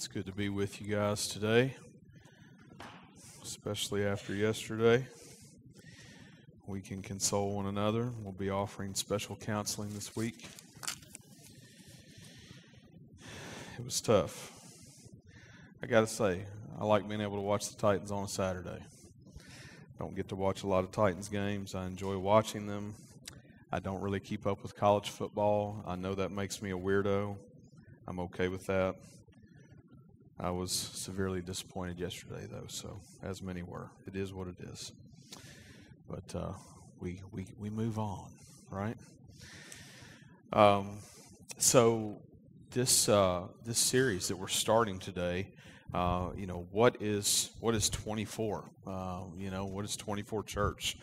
It's good to be with you guys today, especially after yesterday. We can console one another. We'll be offering special counseling this week. It was tough. I got to say, I like being able to watch the Titans on a Saturday. Don't get to watch a lot of Titans games. I enjoy watching them. I don't really keep up with college football. I know that makes me a weirdo. I'm okay with that. I was severely disappointed yesterday, though, so as many were. It is what it is. But uh, we, we, we move on, right? Um, so this uh, this series that we're starting today, uh, you know, what is what is 24? Uh, you know, what is 24 church?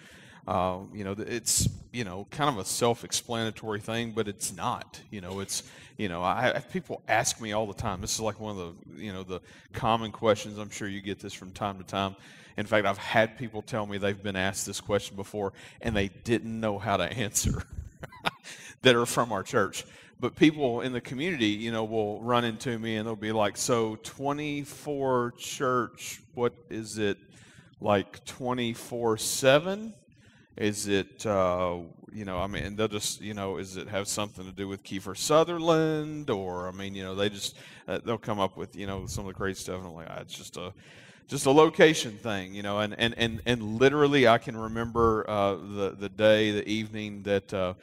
Uh, you know, it's you know kind of a self-explanatory thing, but it's not. You know, it's you know, I, people ask me all the time. This is like one of the you know the common questions. I'm sure you get this from time to time. In fact, I've had people tell me they've been asked this question before and they didn't know how to answer that are from our church. But people in the community, you know, will run into me and they'll be like, "So 24 church, what is it? Like 24 seven?" Is it, uh, you know, I mean, they'll just, you know, is it have something to do with Kiefer Sutherland? Or, I mean, you know, they just, uh, they'll come up with, you know, some of the great stuff. And I'm like, ah, it's just a, just a location thing, you know, and, and, and, and literally I can remember uh, the, the day, the evening that uh,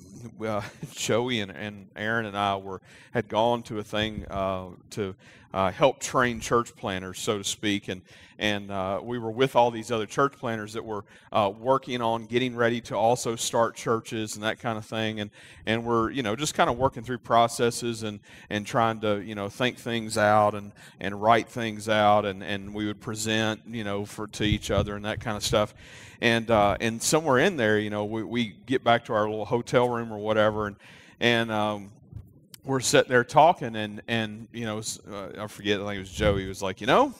uh, Joey and, and Aaron and I were had gone to a thing uh, to uh, help train church planners, so to speak, and and uh, we were with all these other church planners that were uh, working on getting ready to also start churches and that kind of thing, and and we're you know just kind of working through processes and and trying to you know think things out and and write things out, and and we would present you know for to each other and that kind of stuff. And uh, and somewhere in there, you know, we, we get back to our little hotel room or whatever, and and um, we're sitting there talking, and and you know, uh, I forget, I think it was Joey was like, you know,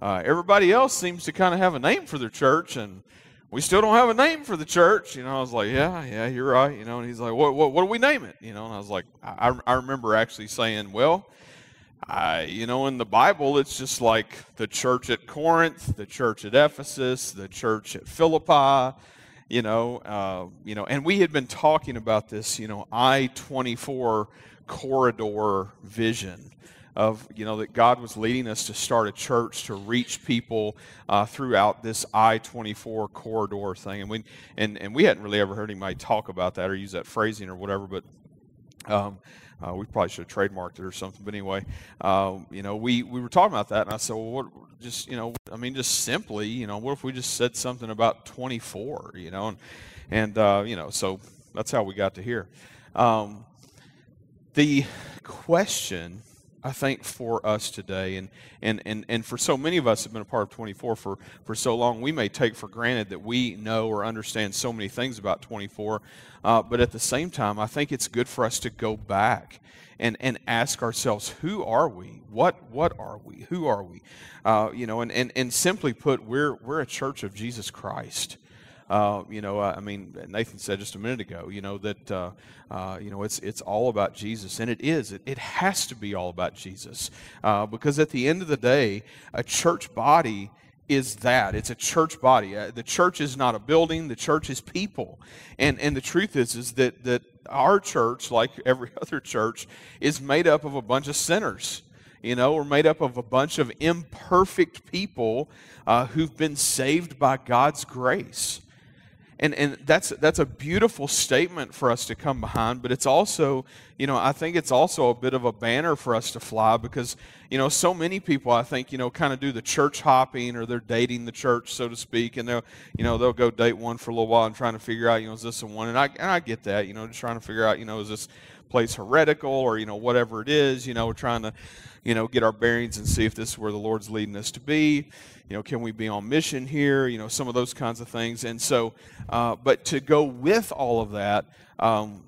uh, everybody else seems to kind of have a name for their church, and we still don't have a name for the church. You know, I was like, yeah, yeah, you're right. You know, and he's like, what, what, what do we name it? You know, and I was like, I, I remember actually saying, well, I, you know, in the Bible, it's just like the church at Corinth, the church at Ephesus, the church at Philippi, you know, uh, you know, and we had been talking about this, you know, I twenty four corridor vision of you know that God was leading us to start a church to reach people uh, throughout this I twenty four corridor thing, and we and and we hadn't really ever heard anybody talk about that or use that phrasing or whatever, but. Um, uh, we probably should have trademarked it or something. But anyway, uh, you know, we, we were talking about that, and I said, well, what, just, you know, I mean, just simply, you know, what if we just said something about 24, you know, and, and uh, you know, so that's how we got to here. Um, the question I think for us today, and, and, and, and for so many of us have been a part of 24 for, for so long, we may take for granted that we know or understand so many things about 24. Uh, but at the same time, I think it's good for us to go back and, and ask ourselves, who are we? What, what are we? Who are we? Uh, you know, and, and, and simply put, we're, we're a church of Jesus Christ. Uh, you know, I mean, Nathan said just a minute ago, you know, that, uh, uh, you know, it's, it's all about Jesus. And it is. It, it has to be all about Jesus. Uh, because at the end of the day, a church body is that it's a church body uh, the church is not a building the church is people and and the truth is is that that our church like every other church is made up of a bunch of sinners you know we're made up of a bunch of imperfect people uh, who've been saved by god's grace and and that's that's a beautiful statement for us to come behind but it's also you know i think it's also a bit of a banner for us to fly because you know so many people i think you know kind of do the church hopping or they're dating the church so to speak and they'll you know they'll go date one for a little while and trying to figure out you know is this the one? And i and i get that you know just trying to figure out you know is this place heretical or you know whatever it is you know we're trying to you know get our bearings and see if this is where the lord's leading us to be you know, can we be on mission here? You know, some of those kinds of things. And so, uh, but to go with all of that, um,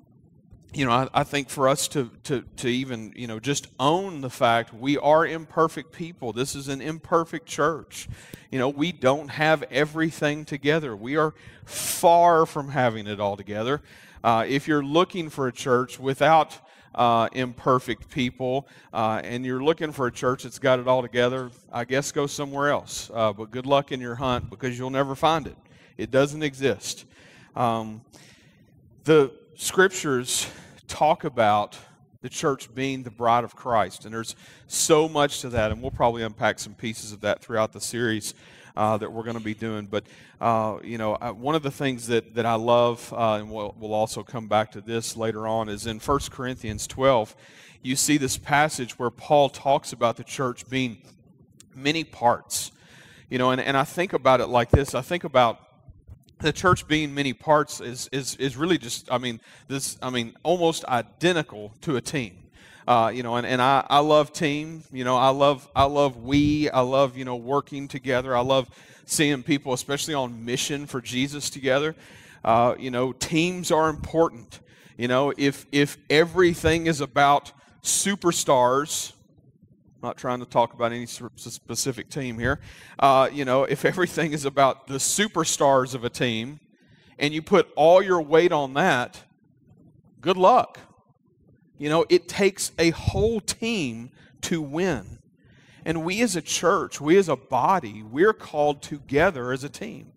you know, I, I, think for us to, to, to even, you know, just own the fact we are imperfect people. This is an imperfect church. You know, we don't have everything together. We are far from having it all together. Uh, if you're looking for a church without uh, imperfect people, uh, and you're looking for a church that's got it all together, I guess go somewhere else. Uh, but good luck in your hunt because you'll never find it. It doesn't exist. Um, the scriptures talk about the church being the bride of Christ, and there's so much to that, and we'll probably unpack some pieces of that throughout the series. Uh, that we're going to be doing. But, uh, you know, uh, one of the things that, that I love, uh, and we'll, we'll also come back to this later on, is in 1 Corinthians 12, you see this passage where Paul talks about the church being many parts. You know, and, and I think about it like this I think about the church being many parts is, is, is really just, I mean, this, I mean, almost identical to a team. Uh, you know, and, and I, I love team. You know, I love I love we. I love you know working together. I love seeing people, especially on mission for Jesus together. Uh, you know, teams are important. You know, if if everything is about superstars, not trying to talk about any specific team here. Uh, you know, if everything is about the superstars of a team, and you put all your weight on that, good luck. You know, it takes a whole team to win. And we as a church, we as a body, we're called together as a team.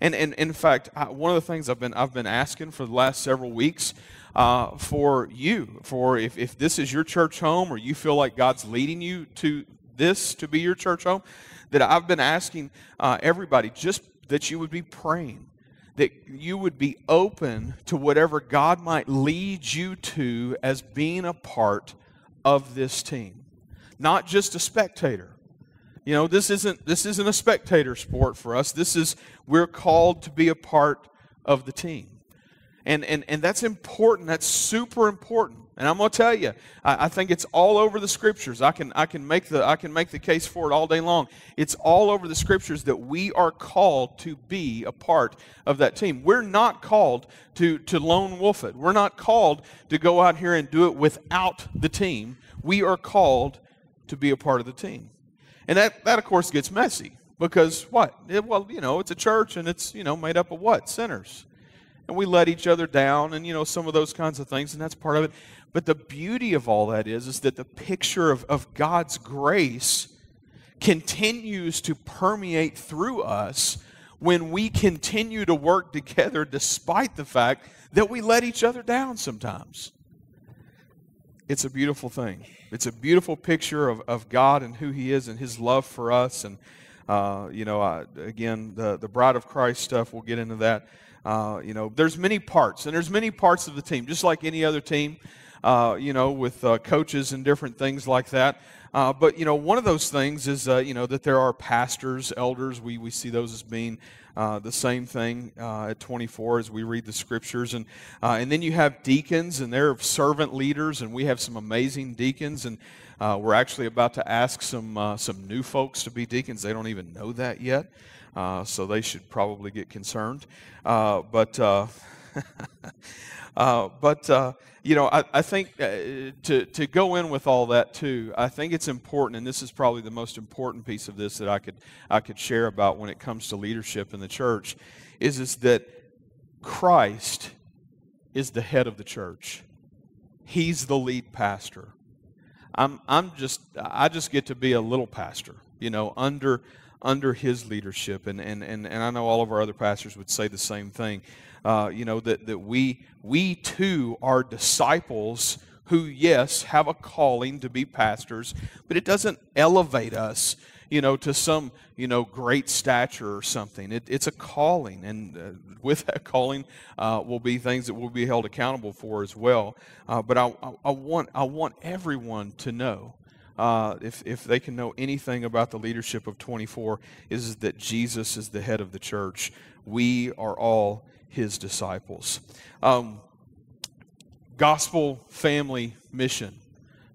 And, and in fact, one of the things I've been, I've been asking for the last several weeks uh, for you, for if, if this is your church home or you feel like God's leading you to this to be your church home, that I've been asking uh, everybody just that you would be praying that you would be open to whatever God might lead you to as being a part of this team, not just a spectator. You know, this isn't this isn't a spectator sport for us. This is we're called to be a part of the team. And and and that's important. That's super important. And I'm going to tell you, I, I, think it's all over the scriptures. I can, I, can make the, I can make the case for it all day long. It's all over the scriptures that we are called to be a part of that team. We're not called to, to lone wolf it. We're not called to go out here and do it without the team. We are called to be a part of the team. And that, that of course, gets messy because what? It, well, you know, it's a church and it's, you know, made up of what? Sinners and we let each other down and you know some of those kinds of things and that's part of it but the beauty of all that is, is that the picture of, of God's grace continues to permeate through us when we continue to work together despite the fact that we let each other down sometimes. It's a beautiful thing. It's a beautiful picture of, of God and who He is and His love for us. And, uh, you know, again, the, the bride of Christ stuff, we'll get into that. Uh, you know, there's many parts, and there's many parts of the team, just like any other team uh, you know, with uh, coaches and different things like that. Uh, but, you know, one of those things is, uh, you know, that there are pastors, elders. We, we see those as being uh, the same thing uh, at 24 as we read the scriptures. And, and then you have deacons, and they're servant leaders, and we have some amazing deacons. And we're actually about to ask some, some new folks to be deacons. They don't even know that yet. so they should probably get concerned. but, but you know, I, I think uh, to, to go in with all that too, I think it's important, and this is probably the most important piece of this that I could, I could share about when it comes to leadership in the church, is, is that Christ is the head of the church. He's the lead pastor. I'm, I'm just, I just get to be a little pastor, you know, under, under his leadership. And, and, and, and I know all of our other pastors would say the same thing uh, you know, that, that we, we too are disciples who, yes, have a calling to be pastors, but it doesn't elevate us, you know, to some, you know, great stature or something. It, it's a calling, and uh, with that calling uh, will be things that we'll be held accountable for as well. Uh, but I, I, I, want, I want everyone to know. Uh, if, if they can know anything about the leadership of 24, is that Jesus is the head of the church. We are all his disciples. Um, gospel family mission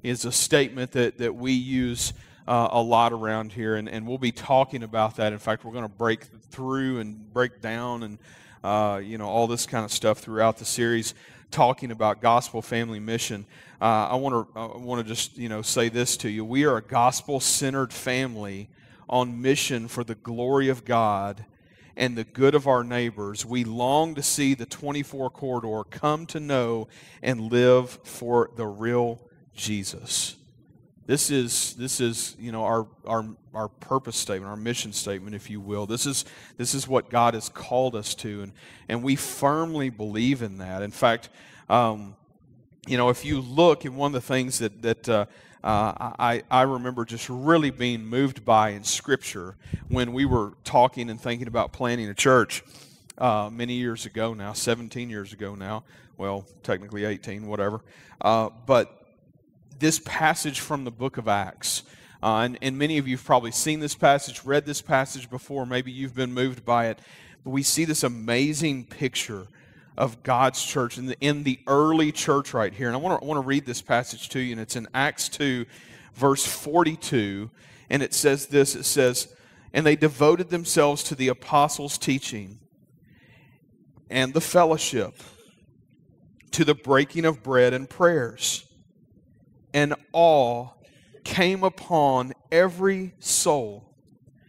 is a statement that, that we use uh, a lot around here, and, and we'll be talking about that. In fact, we're going to break through and break down and uh, you know all this kind of stuff throughout the series, talking about gospel family mission. Uh, I want to I want to just you know say this to you: we are a gospel centered family on mission for the glory of God and the good of our neighbors. We long to see the 24 corridor come to know and live for the real Jesus. This is this is you know our our our purpose statement, our mission statement, if you will. This is this is what God has called us to, and and we firmly believe in that. In fact, um, you know, if you look at one of the things that that uh, uh, I, I remember just really being moved by in Scripture when we were talking and thinking about planning a church uh, many years ago now, 17 years ago now. Well, technically 18, whatever. Uh, but this passage from the book of Acts. Uh, and, and many of you have probably seen this passage, read this passage before. Maybe you've been moved by it. But we see this amazing picture of God's church in the, in the early church right here. And I want to, I want to read this passage to you, and it's in Acts 2, verse 42. And it says this it says, And they devoted themselves to the apostles' teaching and the fellowship, to the breaking of bread and prayers. And awe came upon every soul.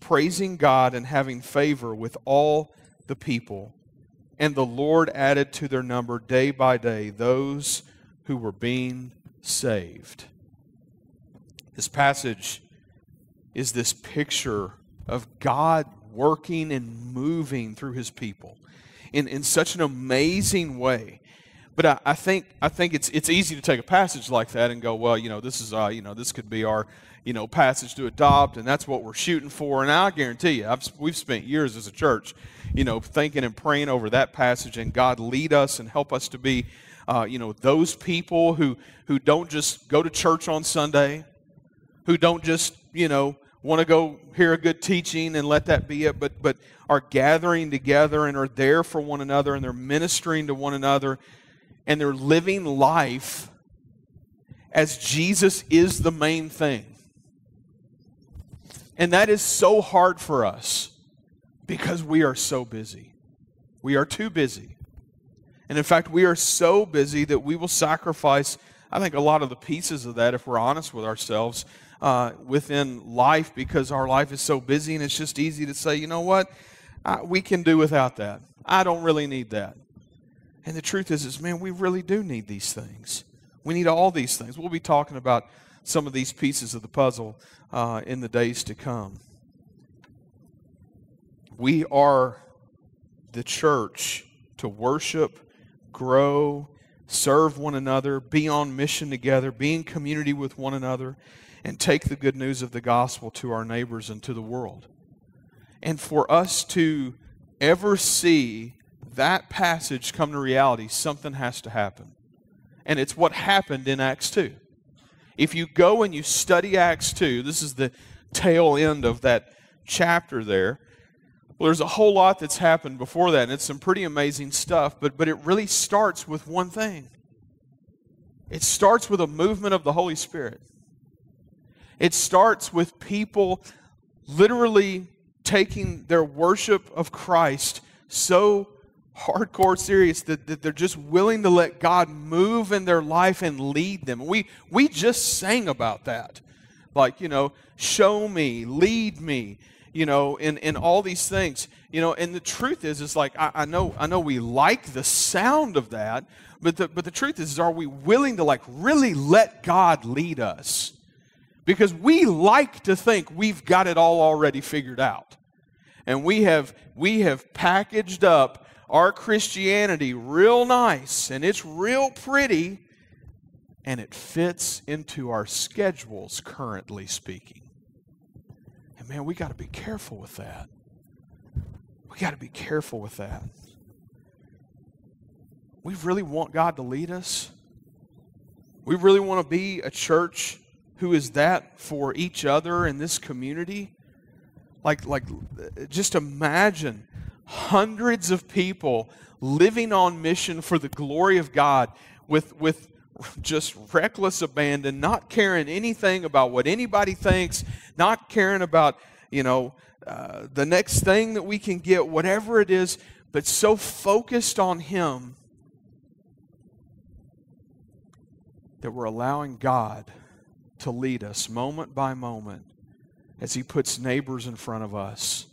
praising God and having favor with all the people. And the Lord added to their number day by day those who were being saved. This passage is this picture of God working and moving through his people in, in such an amazing way. But I, I, think I think it's it's easy to take a passage like that and go, well, you know, this is uh, you know, this could be our you know passage to adopt, and that's what we're shooting for. And I guarantee you, I've, we've spent years as a church you know, thinking and praying over that passage, and God lead us and help us to be, uh, you know, those people who who don't just go to church on Sunday, who don't just, you know, want to go hear a good teaching and let that be it, but but are gathering together and are there for one another and they're ministering to one another and they're living life as Jesus is the main thing. And that is so hard for us because we are so busy. We are too busy. And in fact, we are so busy that we will sacrifice, I think, a lot of the pieces of that, if we're honest with ourselves, uh, within life because our life is so busy and it's just easy to say, you know what, I, we can do without that. I don't really need that. And the truth is, is, man, we really do need these things. We need all these things. We'll be talking about some of these pieces of the puzzle uh, in the days to come. We are the church to worship, grow, serve one another, be on mission together, be in community with one another, and take the good news of the gospel to our neighbors and to the world. And for us to ever see that passage come to reality, something has to happen. And it's what happened in Acts 2. If you go and you study Acts 2, this is the tail end of that chapter there. Well, there's a whole lot that's happened before that, and it's some pretty amazing stuff, but, but it really starts with one thing it starts with a movement of the Holy Spirit. It starts with people literally taking their worship of Christ so hardcore serious that, that they're just willing to let God move in their life and lead them. We, we just sang about that. Like, you know, show me, lead me you know, in, in all these things. You know, and the truth is, is like I, I know I know we like the sound of that, but the but the truth is, is are we willing to like really let God lead us? Because we like to think we've got it all already figured out. And we have we have packaged up our Christianity real nice and it's real pretty and it fits into our schedules currently speaking And man, we got to be careful with that. We got to be careful with that. We really want God to lead us. We really want to be a church who is that for each other in this community. Like, like, just imagine hundreds of people living on mission for the glory of God with, with just reckless abandon, not caring anything about what anybody thinks, not caring about, you know, uh, the next thing that we can get, whatever it is, but so focused on Him that we're allowing God to lead us moment by moment as He puts neighbors in front of us,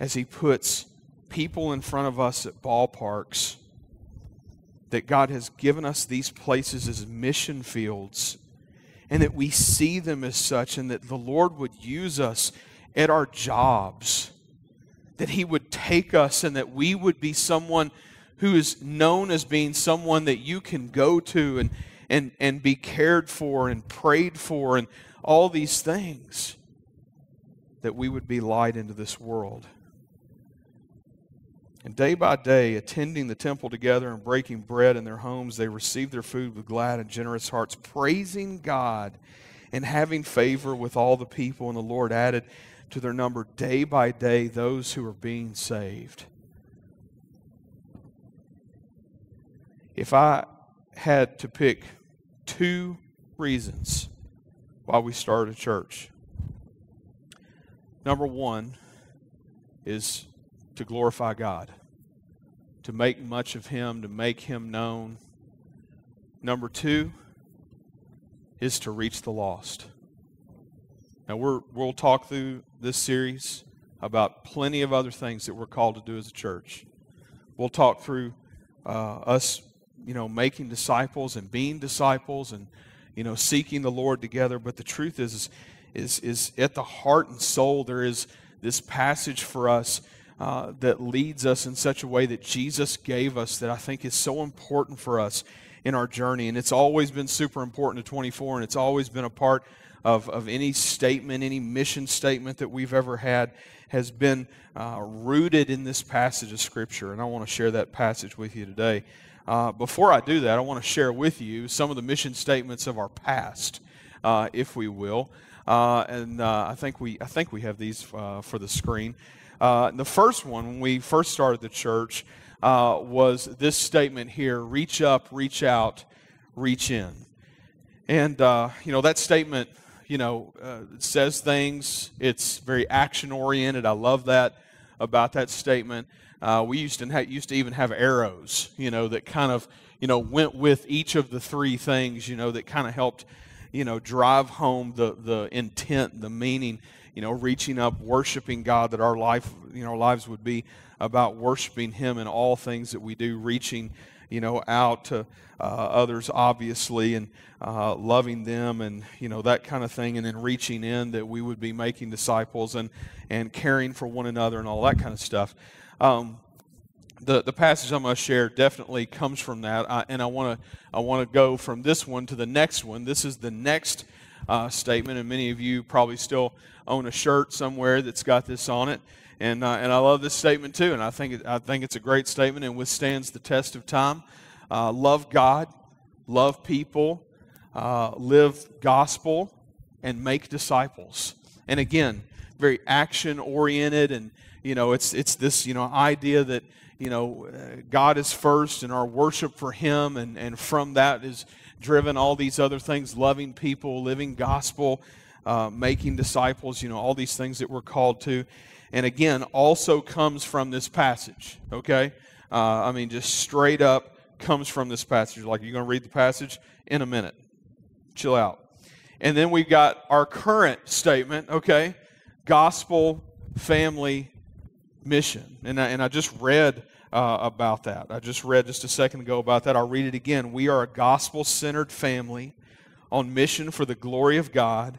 as He puts people in front of us at ballparks that God has given us these places as mission fields and that we see them as such and that the Lord would use us at our jobs, that He would take us and that we would be someone who is known as being someone that you can go to and, and, and be cared for and prayed for and all these things, that we would be light into this world. And day by day, attending the temple together and breaking bread in their homes, they received their food with glad and generous hearts, praising God and having favor with all the people. And the Lord added to their number day by day those who were being saved. If I had to pick two reasons why we started a church, number one is to glorify God, to make much of Him, to make Him known. Number two is to reach the lost. Now, we're, we'll talk through this series about plenty of other things that we're called to do as a church. We'll talk through uh, us, you know, making disciples and being disciples and, you know, seeking the Lord together. But the truth is, is, is at the heart and soul, there is this passage for us uh, that leads us in such a way that Jesus gave us that I think is so important for us in our journey. And it's always been super important to 24, and it's always been a part of, of any statement, any mission statement that we've ever had has been uh, rooted in this passage of Scripture. And I want to share that passage with you today. Uh, before I do that, I want to share with you some of the mission statements of our past, uh, if we will. Uh, and uh, I think we I think we have these uh, for the screen. Uh, the first one, when we first started the church, uh, was this statement here reach up, reach out, reach in. And, uh, you know, that statement, you know, uh, says things, it's very action oriented. I love that about that statement. Uh, we used to, ha- used to even have arrows, you know, that kind of, you know, went with each of the three things, you know, that kind of helped, you know, drive home the, the intent, the meaning you know, reaching up, worshiping God, that our life, you know, lives would be about worshiping Him in all things that we do, reaching, you know, out to uh, others, obviously, and uh, loving them, and you know that kind of thing, and then reaching in that we would be making disciples and and caring for one another and all that kind of stuff. Um, the, the passage I'm going to share definitely comes from that, I, and I want to I want to go from this one to the next one. This is the next uh, statement, and many of you probably still own a shirt somewhere that's got this on it. And, uh, and I love this statement too, and I think, it, I think it's a great statement and withstands the test of time. Uh, love God, love people, uh, live gospel, and make disciples. And again, very action oriented, and you know, it's it's this you know idea that you know God is first, and our worship for Him, and and from that is driven all these other things loving people, living gospel, uh, making disciples, you know, all these things that we're called to. And again, also comes from this passage, okay? Uh, I mean, just straight up comes from this passage. Like, you're going to read the passage in a minute. Chill out. And then we've got our current statement, okay? Gospel, family, mission. And I, and I just read uh, about that. I just read just a second ago about that. I'll read it again. We are a gospel centered family on mission for the glory of God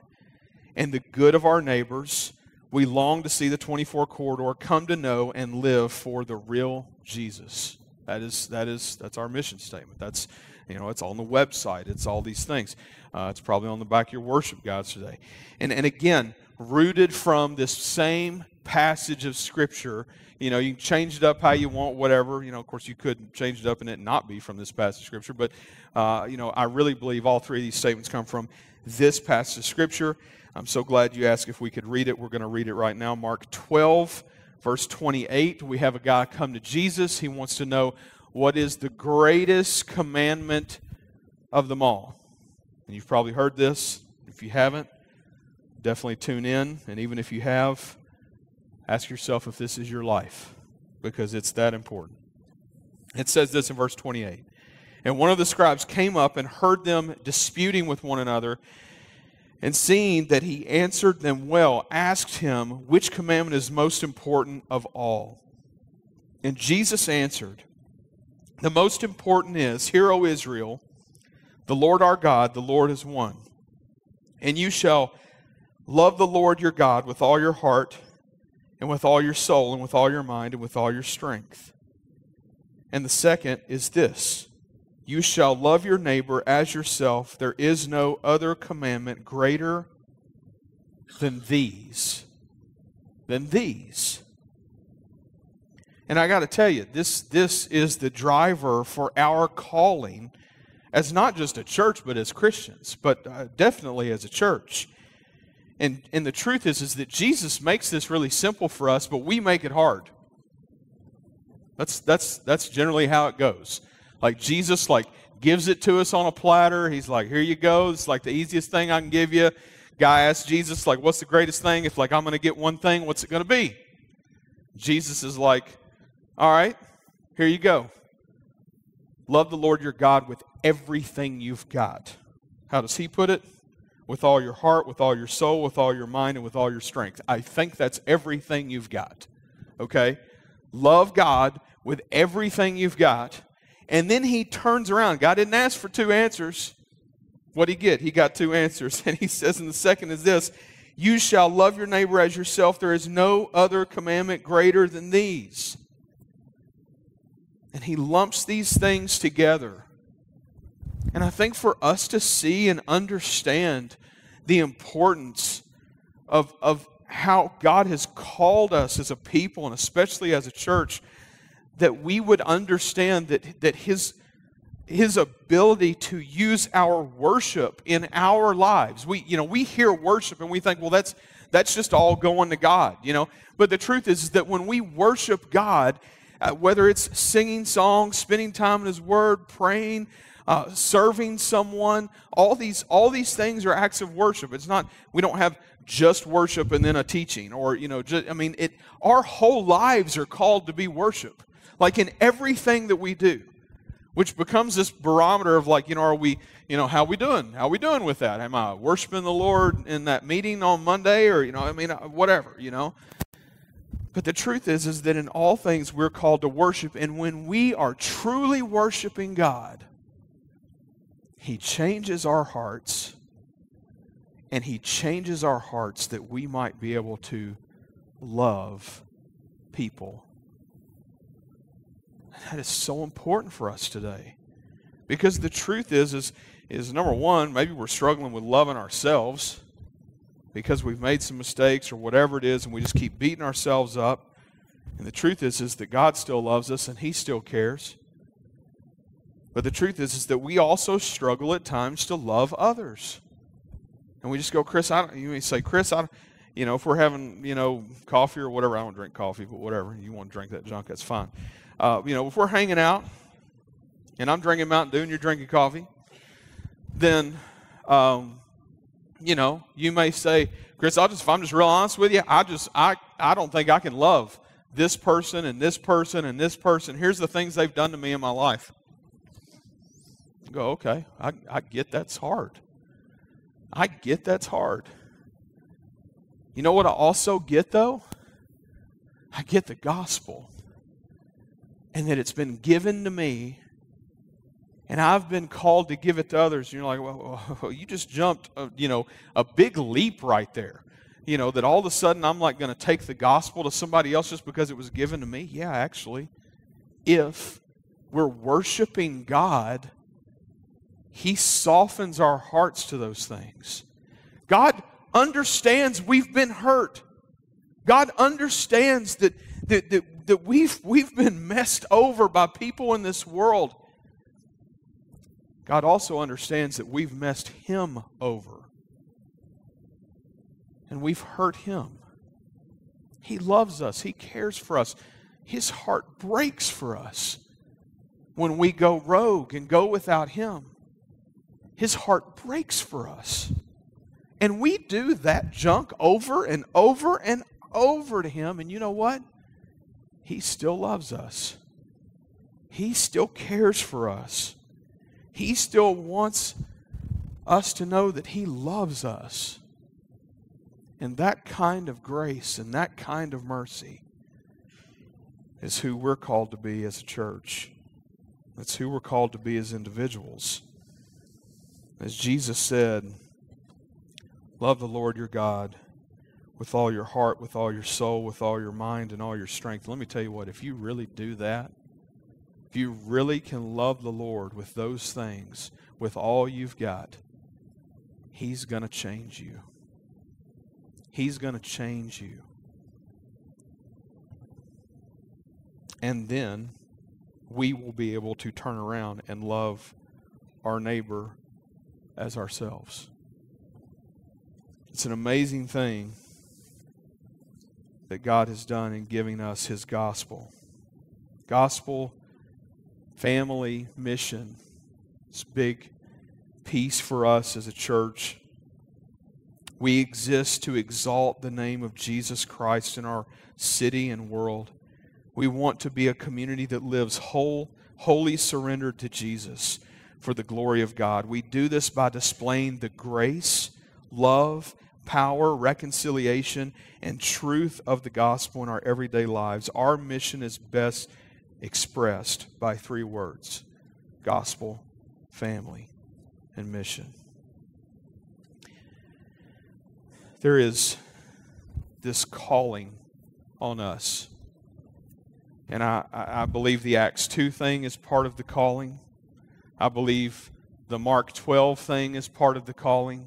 and the good of our neighbors. We long to see the 24 corridor come to know and live for the real Jesus. That is, that is, that's our mission statement. That's, you know, it's on the website. It's all these things. Uh, it's probably on the back of your worship guides today. And, and again, rooted from this same passage of Scripture you know, you can change it up how you want, whatever. You know, of course, you could change it up and it not be from this passage of Scripture. But, uh, you know, I really believe all three of these statements come from this passage of Scripture. I'm so glad you asked if we could read it. We're going to read it right now. Mark 12, Verse 28, we have a guy come to Jesus. He wants to know what is the greatest commandment of them all. And you've probably heard this. If you haven't, definitely tune in. And even if you have, ask yourself if this is your life, because it's that important. It says this in verse 28. And one of the scribes came up and heard them disputing with one another. And seeing that he answered them well, asked him, Which commandment is most important of all? And Jesus answered, The most important is, Hear, O Israel, the Lord our God, the Lord is one. And you shall love the Lord your God with all your heart, and with all your soul, and with all your mind, and with all your strength. And the second is this you shall love your neighbor as yourself. There is no other commandment greater than these. Than these. And I got to tell you, this, this is the driver for our calling as not just a church, but as Christians, but uh, definitely as a church. And, and the truth is, is that Jesus makes this really simple for us, but we make it hard. That's, that's, that's generally how it goes. Like Jesus like gives it to us on a platter. He's like, here you go. It's like the easiest thing I can give you. Guy asks Jesus, like, what's the greatest thing? If like I'm going to get one thing, what's it going to be? Jesus is like, all right, here you go. Love the Lord your God with everything you've got. How does he put it? With all your heart, with all your soul, with all your mind, and with all your strength. I think that's everything you've got. Okay? Love God with everything you've got and then he turns around. God didn't ask for two answers. What did he get? He got two answers. And he says, and the second is this You shall love your neighbor as yourself. There is no other commandment greater than these. And he lumps these things together. And I think for us to see and understand the importance of, of how God has called us as a people and especially as a church that we would understand that, that his, his ability to use our worship in our lives. We, you know, we hear worship and we think, well, that's, that's just all going to God, you know. But the truth is, that when we worship God, uh, whether it's singing songs, spending time in His Word, praying, uh, serving someone, all these, all these things are acts of worship. It's not, we don't have just worship and then a teaching or, you know, just, I mean, it, our whole lives are called to be worship like in everything that we do, which becomes this barometer of like, you know, are we, you know, how are we doing? How are we doing with that? Am I worshiping the Lord in that meeting on Monday or, you know, I mean, uh, whatever, you know? But the truth is, is that in all things we're called to worship. And when we are truly worshiping God, He changes our hearts and He changes our hearts that we might be able to love people that is so important for us today. Because the truth is, is, is number one, maybe we're struggling with loving ourselves because we've made some mistakes or whatever it is, and we just keep beating ourselves up. And the truth is, is that God still loves us and He still cares. But the truth is, is that we also struggle at times to love others. And we just go, Chris, I don't, you may say, Chris, I don't, you know, if we're having, you know, coffee or whatever, I don't drink coffee, but whatever, you want to drink that junk, that's fine uh, you know, if we're hanging out and I'm drinking Mountain Dew and you're drinking coffee, then, um, you know, you may say, Chris, I'll just, if I'm just real honest with you, I just, I, I don't think I can love this person and this person and this person. Here's the things they've done to me in my life. Go, okay, I, I get that's hard. I get that's hard. You know what I also get though? I get the gospel and that it's been given to me and I've been called to give it to others. And you're like, well, well you just jumped, a, you know, a big leap right there. You know, that all of a sudden I'm like going to take the gospel to somebody else just because it was given to me. Yeah, actually, if we're worshiping God, He softens our hearts to those things. God understands we've been hurt. God understands that, that, that that we've, we've been messed over by people in this world. God also understands that we've messed Him over. And we've hurt Him. He loves us, He cares for us. His heart breaks for us when we go rogue and go without Him. His heart breaks for us. And we do that junk over and over and over to Him. And you know what? He still loves us. He still cares for us. He still wants us to know that He loves us. And that kind of grace and that kind of mercy is who we're called to be as a church. That's who we're called to be as individuals. As Jesus said, love the Lord your God with all your heart, with all your soul, with all your mind, and all your strength. Let me tell you what, if you really do that, if you really can love the Lord with those things, with all you've got, He's going to change you. He's going to change you. And then we will be able to turn around and love our neighbor as ourselves. It's an amazing thing that God has done in giving us His gospel. Gospel, family, mission. It's big piece for us as a church. We exist to exalt the name of Jesus Christ in our city and world. We want to be a community that lives whole, wholly surrendered to Jesus for the glory of God. We do this by displaying the grace, love, power, reconciliation, and truth of the gospel in our everyday lives. Our mission is best expressed by three words gospel, family, and mission. There is this calling on us. And I, I believe the Acts 2 thing is part of the calling. I believe the Mark 12 thing is part of the calling.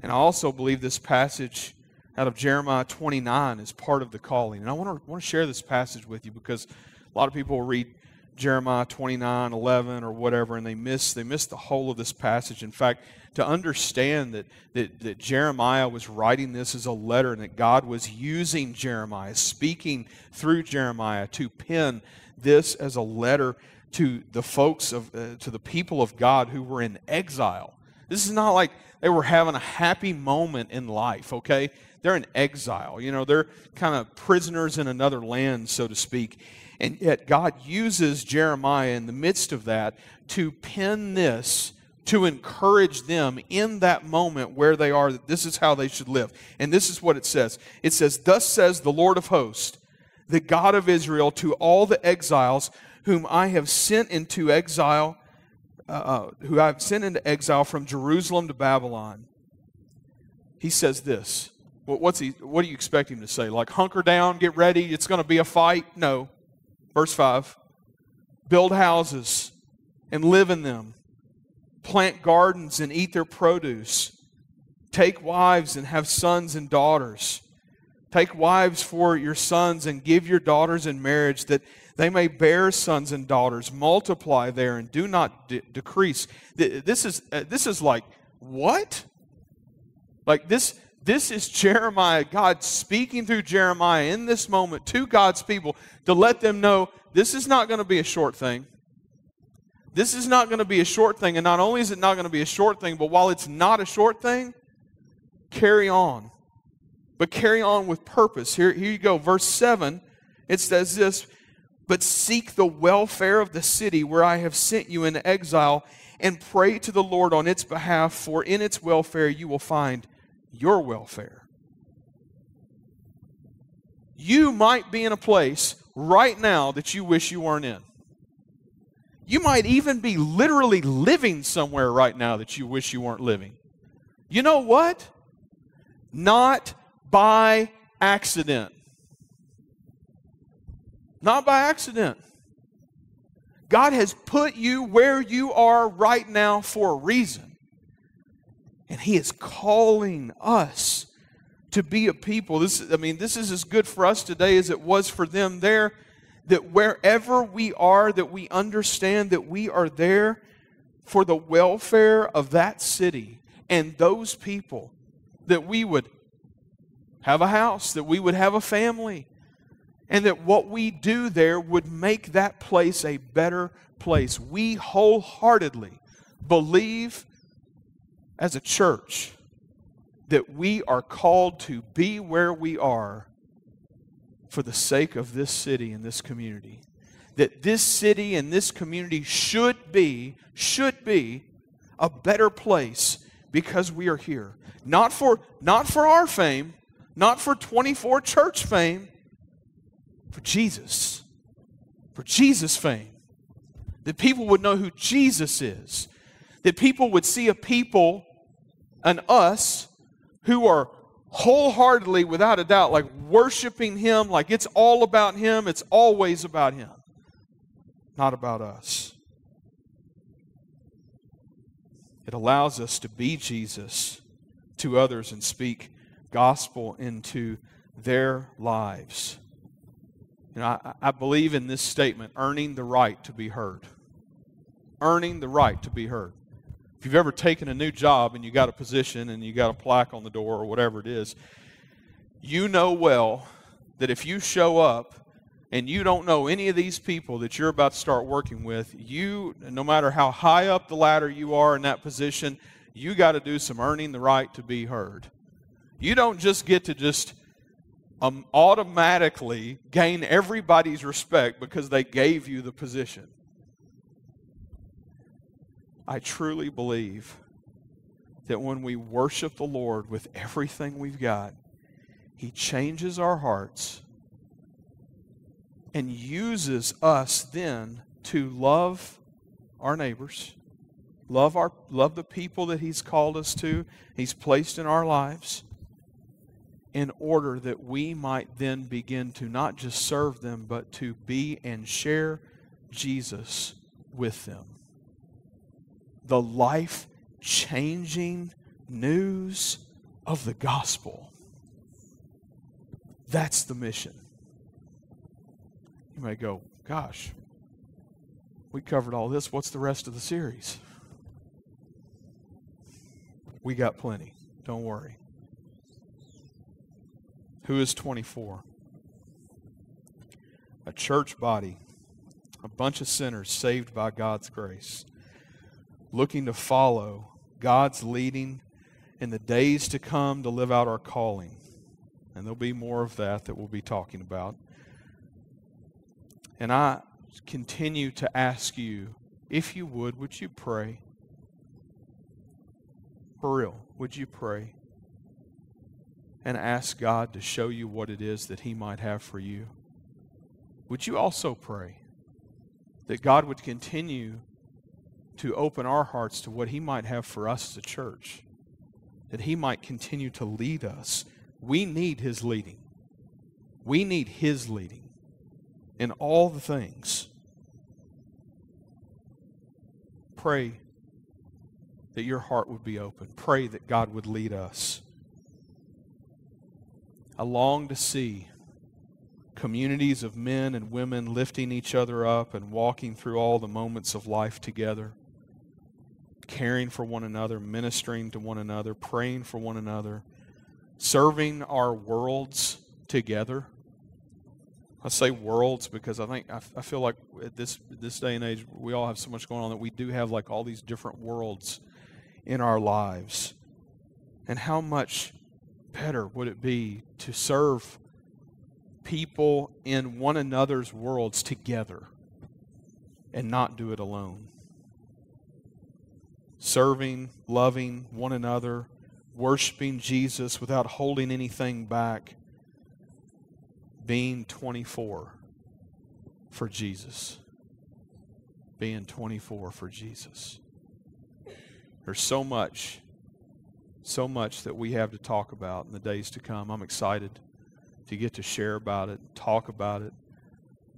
And I also believe this passage out of Jeremiah 29 is part of the calling. And I want to, want to share this passage with you because a lot of people read Jeremiah 29, 11, or whatever, and they miss, they miss the whole of this passage. In fact, to understand that, that, that Jeremiah was writing this as a letter and that God was using Jeremiah, speaking through Jeremiah to pen this as a letter to the folks of, uh, to the people of God who were in exile. This is not like they were having a happy moment in life, okay? They're in exile. You know, they're kind of prisoners in another land, so to speak. And yet, God uses Jeremiah in the midst of that to pen this to encourage them in that moment where they are that this is how they should live. And this is what it says it says, Thus says the Lord of hosts, the God of Israel, to all the exiles whom I have sent into exile uh, uh, who I've sent into exile from Jerusalem to Babylon, he says this. What's he, what do you expect him to say? Like, hunker down, get ready, it's going to be a fight? No. Verse 5 Build houses and live in them, plant gardens and eat their produce, take wives and have sons and daughters. Take wives for your sons and give your daughters in marriage that they may bear sons and daughters, multiply there, and do not de- decrease. This is, uh, this is like, what? Like this, this is Jeremiah, God speaking through Jeremiah in this moment to God's people to let them know this is not going to be a short thing. This is not going to be a short thing. And not only is it not going to be a short thing, but while it's not a short thing, carry on. But carry on with purpose. Here, here you go. Verse 7, it says this but seek the welfare of the city where I have sent you into exile, and pray to the Lord on its behalf, for in its welfare you will find your welfare. You might be in a place right now that you wish you weren't in. You might even be literally living somewhere right now that you wish you weren't living. You know what? Not by accident. Not by accident. God has put you where you are right now for a reason. And He is calling us to be a people. This, I mean, this is as good for us today as it was for them there. That wherever we are, that we understand that we are there for the welfare of that city and those people. That we would have a house, that we would have a family, and that what we do there would make that place a better place. We wholeheartedly believe as a church that we are called to be where we are for the sake of this city and this community. That this city and this community should be, should be a better place because we are here. Not for, not for our fame, not for 24 church fame, for Jesus. For Jesus' fame. That people would know who Jesus is. That people would see a people and us who are wholeheartedly, without a doubt, like worshiping Him, like it's all about Him, it's always about Him, not about us. It allows us to be Jesus to others and speak gospel into their lives. You know, I, I believe in this statement earning the right to be heard. Earning the right to be heard. If you've ever taken a new job and you got a position and you got a plaque on the door or whatever it is, you know well that if you show up and you don't know any of these people that you're about to start working with, you, no matter how high up the ladder you are in that position, you got to do some earning the right to be heard. You don't just get to just um, automatically gain everybody's respect because they gave you the position. I truly believe that when we worship the Lord with everything we've got, He changes our hearts and uses us then to love our neighbors, love our love the people that He's called us to, He's placed in our lives, in order that we might then begin to not just serve them, but to be and share Jesus with them the life changing news of the gospel. That's the mission. You may go, gosh, we covered all this. What's the rest of the series? We got plenty. Don't worry. Who is 24? A church body, a bunch of sinners saved by God's grace looking to follow God's leading in the days to come to live out our calling. And there'll be more of that that we'll be talking about. And I continue to ask you, if you would, would you pray? For real, would you pray? And ask God to show you what it is that He might have for you. Would you also pray that God would continue to open our hearts to what He might have for us as a church, that He might continue to lead us. We need His leading. We need His leading in all the things. Pray that your heart would be open. Pray that God would lead us. I long to see communities of men and women lifting each other up and walking through all the moments of life together caring for one another, ministering to one another, praying for one another, serving our worlds together. I say worlds because I think I, I feel like at this this day and age we all have so much going on that we do have like all these different worlds in our lives. And how much better would it be to serve people in one another's worlds together and not do it alone? serving, loving one another, worshiping Jesus without holding anything back, being 24 for Jesus. Being 24 for Jesus. There's so much, so much that we have to talk about in the days to come. I'm excited to get to share about it, talk about it,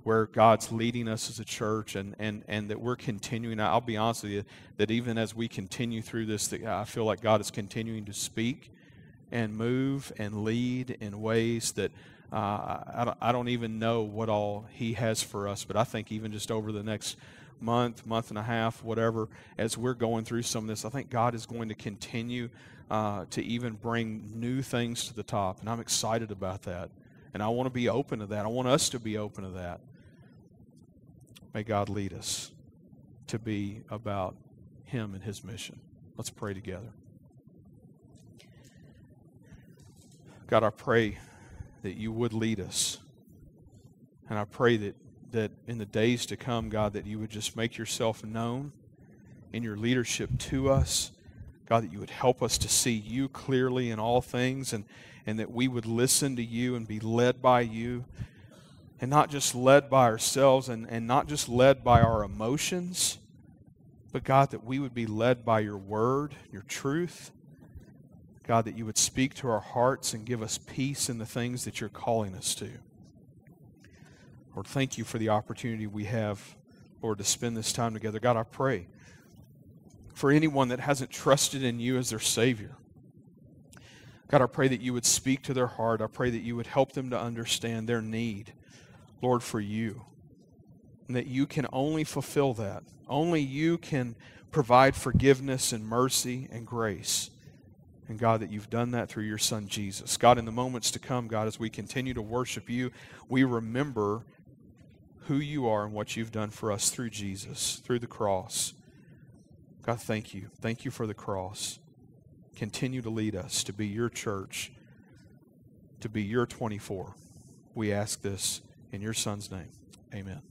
where God's leading us as a church and, and, and that we're continuing. I'll be honest with you, that even as we continue through this, that I feel like God is continuing to speak and move and lead in ways that uh, I, don't, I don't even know what all He has for us. But I think even just over the next month, month and a half, whatever, as we're going through some of this, I think God is going to continue uh, to even bring new things to the top. And I'm excited about that. And I want to be open to that. I want us to be open to that. May God lead us to be about Him and His mission. Let's pray together. God, I pray that you would lead us. And I pray that, that in the days to come, God, that you would just make yourself known in your leadership to us. God, that you would help us to see you clearly in all things and, and that we would listen to you and be led by you and not just led by ourselves and, and not just led by our emotions, but God, that we would be led by your word, your truth. God, that you would speak to our hearts and give us peace in the things that you're calling us to. Lord, thank you for the opportunity we have, Lord, to spend this time together. God, I pray for anyone that hasn't trusted in you as their Savior. God, I pray that you would speak to their heart. I pray that you would help them to understand their need, Lord, for you. And that you can only fulfill that. Only you can provide forgiveness and mercy and grace. And God, that you've done that through your Son Jesus. God, in the moments to come, God, as we continue to worship you, we remember who you are and what you've done for us through Jesus, through the cross. God, thank you. Thank you for the cross. Continue to lead us to be your church, to be your 24. We ask this in your Son's name. Amen.